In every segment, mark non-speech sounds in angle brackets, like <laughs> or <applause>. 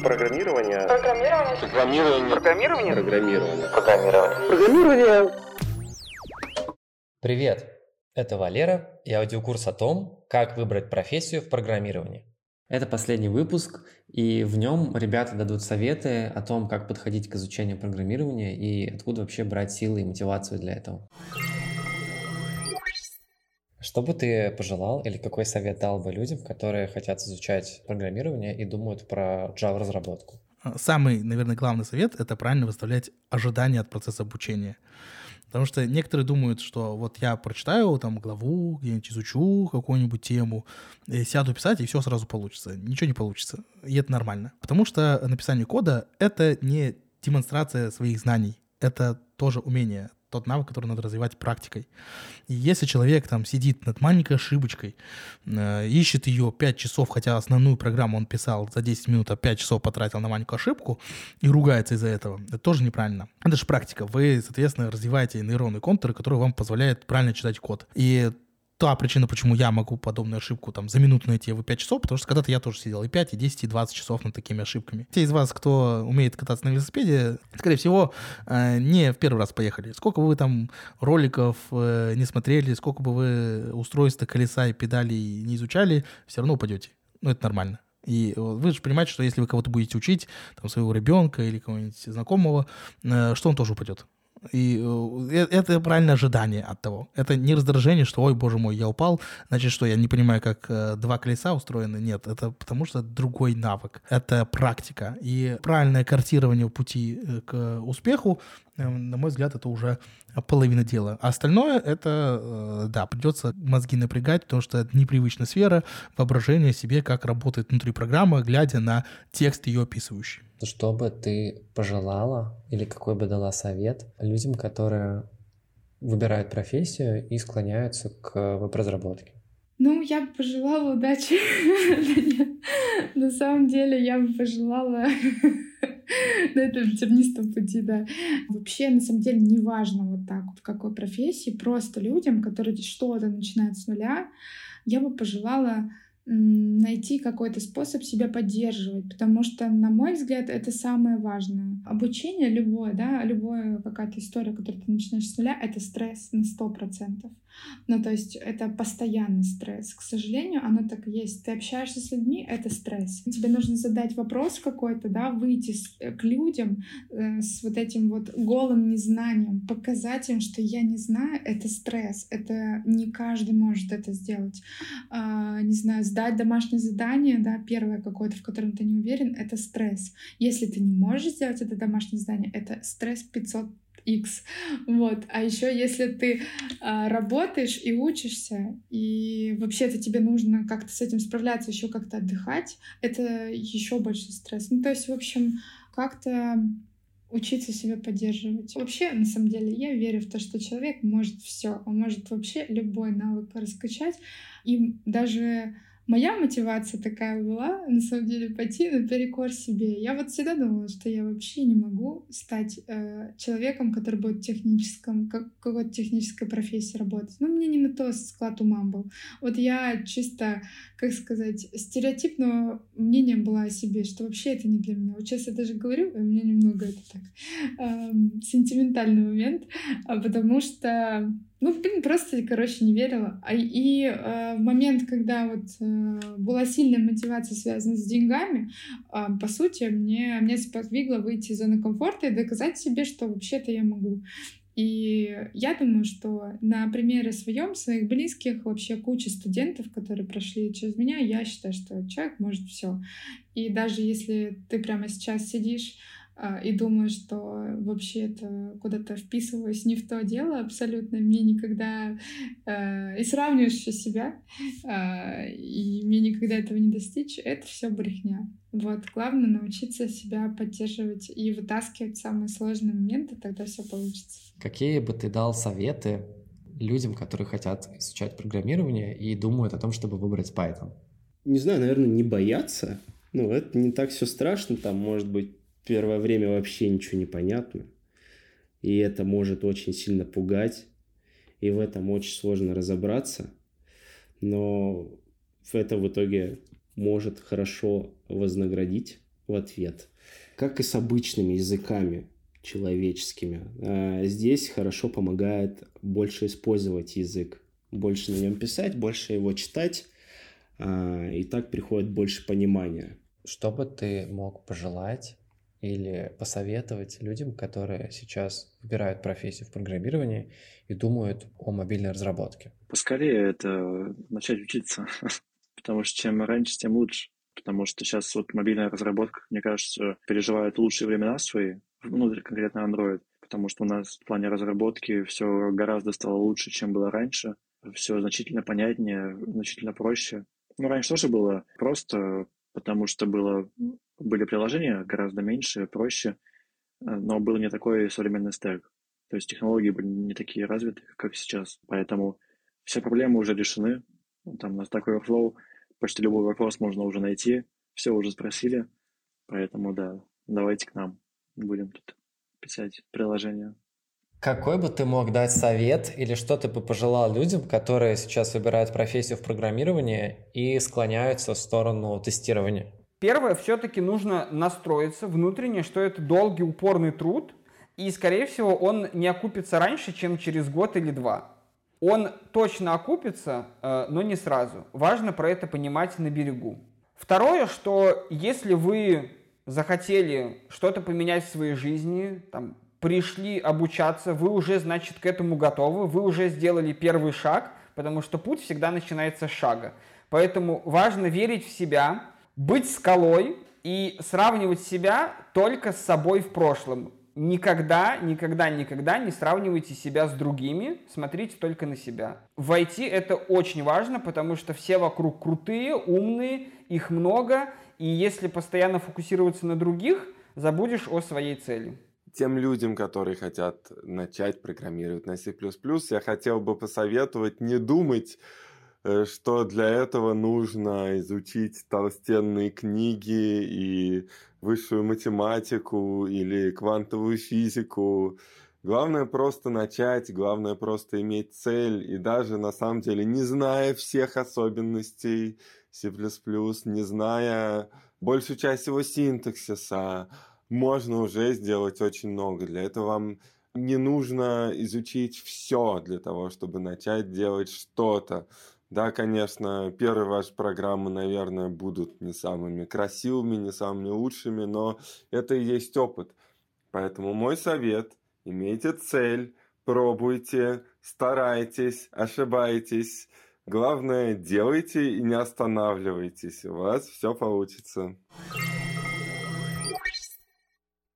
Программирование. Программирование. Программирование. Программирование. Программирование. Программирование. Программирование. Привет! Это Валера и аудиокурс о том, как выбрать профессию в программировании. Это последний выпуск, и в нем ребята дадут советы о том, как подходить к изучению программирования и откуда вообще брать силы и мотивацию для этого. Что бы ты пожелал или какой совет дал бы людям, которые хотят изучать программирование и думают про Java-разработку? Самый, наверное, главный совет — это правильно выставлять ожидания от процесса обучения. Потому что некоторые думают, что вот я прочитаю там главу, где-нибудь изучу какую-нибудь тему, сяду писать, и все сразу получится. Ничего не получится. И это нормально. Потому что написание кода — это не демонстрация своих знаний. Это тоже умение тот навык, который надо развивать практикой. И если человек там сидит над маленькой ошибочкой, э, ищет ее 5 часов, хотя основную программу он писал за 10 минут, а 5 часов потратил на маленькую ошибку и ругается из-за этого, это тоже неправильно. Это же практика. Вы, соответственно, развиваете нейронные контуры, которые вам позволяют правильно читать код. И та причина, почему я могу подобную ошибку там за минуту найти, вы 5 часов, потому что когда-то я тоже сидел и 5, и 10, и 20 часов над такими ошибками. Те из вас, кто умеет кататься на велосипеде, скорее всего, э, не в первый раз поехали. Сколько бы вы там роликов э, не смотрели, сколько бы вы устройства, колеса и педали не изучали, все равно упадете. Ну, это нормально. И вы же понимаете, что если вы кого-то будете учить, там, своего ребенка или кого-нибудь знакомого, э, что он тоже упадет. И э, это правильное ожидание от того. Это не раздражение, что, ой, боже мой, я упал, значит, что я не понимаю, как э, два колеса устроены. Нет, это потому что другой навык. Это практика. И правильное картирование пути э, к успеху, на мой взгляд, это уже половина дела. А остальное это, да, придется мозги напрягать, потому что это непривычная сфера воображения себе, как работает внутри программы, глядя на текст ее описывающий. Что бы ты пожелала или какой бы дала совет людям, которые выбирают профессию и склоняются к веб-разработке? Ну, я бы пожелала удачи. <laughs> На самом деле, я бы пожелала <laughs> на этом тернистом пути, да. Вообще, на самом деле, не важно вот так вот, в какой профессии, просто людям, которые что-то начинают с нуля, я бы пожелала найти какой-то способ себя поддерживать, потому что, на мой взгляд, это самое важное. Обучение любое, да, любая какая-то история, которую ты начинаешь с нуля, это стресс на сто процентов. Ну, то есть это постоянный стресс. К сожалению, оно так и есть. Ты общаешься с людьми, это стресс. Тебе нужно задать вопрос какой-то, да, выйти э, к людям э, с вот этим вот голым незнанием, показать им, что я не знаю, это стресс. Это не каждый может это сделать. А, не знаю, сдать домашнее задание, да, первое какое-то, в котором ты не уверен, это стресс. Если ты не можешь сделать это домашнее задание, это стресс 500 X. Вот. А еще если ты а, работаешь и учишься, и вообще-то тебе нужно как-то с этим справляться, еще как-то отдыхать, это еще больше стресс. Ну, то есть, в общем, как-то учиться себя поддерживать. Вообще, на самом деле, я верю в то, что человек может все, он может вообще любой навык раскачать, и даже Моя мотивация такая была, на самом деле, пойти на перекор себе. Я вот всегда думала, что я вообще не могу стать э, человеком, который будет в техническом, как, какой-то технической профессии работать. Ну, мне не на то склад ума был. Вот я чисто, как сказать, стереотипного мнения была о себе, что вообще это не для меня. Вот сейчас я даже говорю, и у меня немного это так э, сентиментальный момент, а потому что ну, блин, просто, короче, не верила. А, и э, в момент, когда вот э, была сильная мотивация, связанная с деньгами, э, по сути, мне, мне сподвигло выйти из зоны комфорта и доказать себе, что вообще-то я могу. И я думаю, что на примере своем, своих близких, вообще куча студентов, которые прошли через меня, я считаю, что человек может все. И даже если ты прямо сейчас сидишь и думаю, что вообще это куда-то вписываюсь не в то дело абсолютно. Мне никогда... Э, и сравниваешь себя, э, и мне никогда этого не достичь. Это все брехня. Вот, главное научиться себя поддерживать и вытаскивать самые сложные моменты, тогда все получится. Какие бы ты дал советы людям, которые хотят изучать программирование и думают о том, чтобы выбрать Python? Не знаю, наверное, не бояться. Ну, это не так все страшно, там, может быть, первое время вообще ничего не понятно. И это может очень сильно пугать. И в этом очень сложно разобраться. Но это в итоге может хорошо вознаградить. в ответ. Как и с обычными языками человеческими. А здесь хорошо помогает больше использовать язык, больше на нем писать, больше его читать, а, и так приходит больше понимания. Что бы ты мог пожелать или посоветовать людям, которые сейчас выбирают профессию в программировании и думают о мобильной разработке? Поскорее это начать учиться, <laughs> потому что чем раньше, тем лучше. Потому что сейчас вот мобильная разработка, мне кажется, переживает лучшие времена свои, ну, конкретно Android, потому что у нас в плане разработки все гораздо стало лучше, чем было раньше. Все значительно понятнее, значительно проще. Ну, раньше тоже было просто, потому что было, были приложения гораздо меньше, проще, э, но был не такой современный стек. То есть технологии были не такие развитые, как сейчас. Поэтому все проблемы уже решены. Там на Stack Overflow почти любой вопрос можно уже найти. Все уже спросили. Поэтому да, давайте к нам. Будем тут писать приложение. Какой бы ты мог дать совет или что ты бы пожелал людям, которые сейчас выбирают профессию в программировании и склоняются в сторону тестирования? Первое, все-таки нужно настроиться внутренне, что это долгий упорный труд, и, скорее всего, он не окупится раньше, чем через год или два. Он точно окупится, э, но не сразу. Важно про это понимать на берегу. Второе, что если вы захотели что-то поменять в своей жизни, там, пришли обучаться, вы уже, значит, к этому готовы, вы уже сделали первый шаг, потому что путь всегда начинается с шага. Поэтому важно верить в себя, быть скалой и сравнивать себя только с собой в прошлом. Никогда, никогда, никогда не сравнивайте себя с другими, смотрите только на себя. В IT это очень важно, потому что все вокруг крутые, умные, их много, и если постоянно фокусироваться на других, забудешь о своей цели тем людям, которые хотят начать программировать на C++, я хотел бы посоветовать не думать, что для этого нужно изучить толстенные книги и высшую математику или квантовую физику. Главное просто начать, главное просто иметь цель, и даже на самом деле не зная всех особенностей C++, не зная большую часть его синтаксиса, можно уже сделать очень много. Для этого вам не нужно изучить все для того, чтобы начать делать что-то. Да, конечно, первые ваши программы, наверное, будут не самыми красивыми, не самыми лучшими, но это и есть опыт. Поэтому мой совет – имейте цель, пробуйте, старайтесь, ошибайтесь. Главное, делайте и не останавливайтесь. У вас все получится.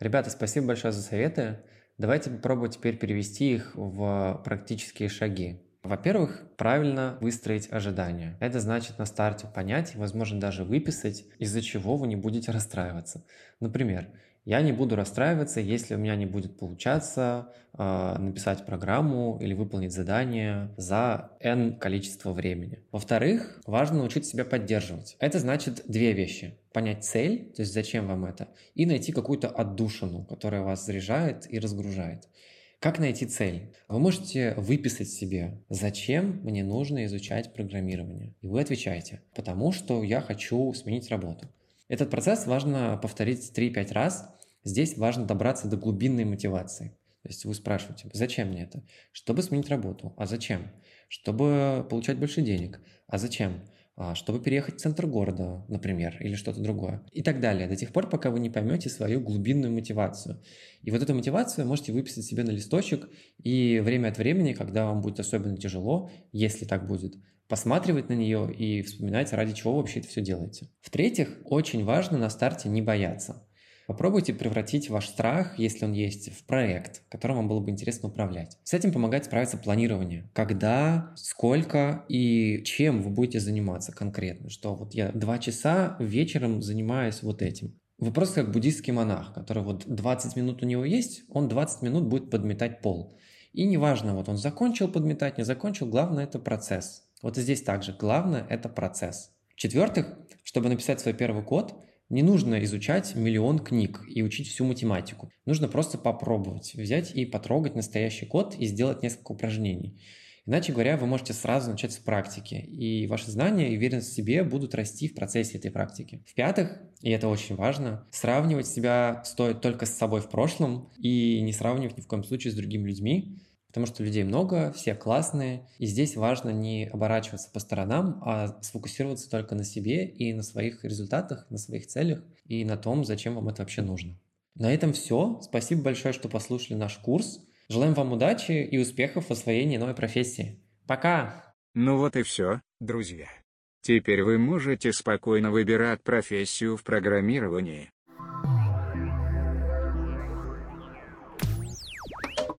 Ребята, спасибо большое за советы. Давайте попробуем теперь перевести их в практические шаги. Во-первых, правильно выстроить ожидания. Это значит на старте понять возможно, даже выписать, из-за чего вы не будете расстраиваться. Например, я не буду расстраиваться, если у меня не будет получаться э, написать программу или выполнить задание за n количество времени. Во-вторых, важно научиться себя поддерживать. Это значит две вещи. Понять цель, то есть зачем вам это, и найти какую-то отдушину, которая вас заряжает и разгружает. Как найти цель? Вы можете выписать себе, зачем мне нужно изучать программирование. И вы отвечаете, потому что я хочу сменить работу. Этот процесс важно повторить 3-5 раз. Здесь важно добраться до глубинной мотивации. То есть вы спрашиваете, зачем мне это? Чтобы сменить работу. А зачем? Чтобы получать больше денег. А зачем? А, чтобы переехать в центр города, например, или что-то другое. И так далее, до тех пор, пока вы не поймете свою глубинную мотивацию. И вот эту мотивацию можете выписать себе на листочек, и время от времени, когда вам будет особенно тяжело, если так будет, посматривать на нее и вспоминать, ради чего вообще это все делаете. В-третьих, очень важно на старте не бояться. Попробуйте превратить ваш страх, если он есть, в проект, которым вам было бы интересно управлять. С этим помогает справиться планирование. Когда, сколько и чем вы будете заниматься конкретно. Что вот я два часа вечером занимаюсь вот этим. Вы просто как буддийский монах, который вот 20 минут у него есть, он 20 минут будет подметать пол. И неважно, вот он закончил подметать, не закончил, главное это процесс. Вот и здесь также. Главное – это процесс. В-четвертых, чтобы написать свой первый код, не нужно изучать миллион книг и учить всю математику. Нужно просто попробовать, взять и потрогать настоящий код и сделать несколько упражнений. Иначе говоря, вы можете сразу начать с практики, и ваши знания и уверенность в себе будут расти в процессе этой практики. В-пятых, и это очень важно, сравнивать себя стоит только с собой в прошлом и не сравнивать ни в коем случае с другими людьми, потому что людей много, все классные, и здесь важно не оборачиваться по сторонам, а сфокусироваться только на себе и на своих результатах, на своих целях и на том, зачем вам это вообще нужно. На этом все. Спасибо большое, что послушали наш курс. Желаем вам удачи и успехов в освоении новой профессии. Пока! Ну вот и все, друзья. Теперь вы можете спокойно выбирать профессию в программировании.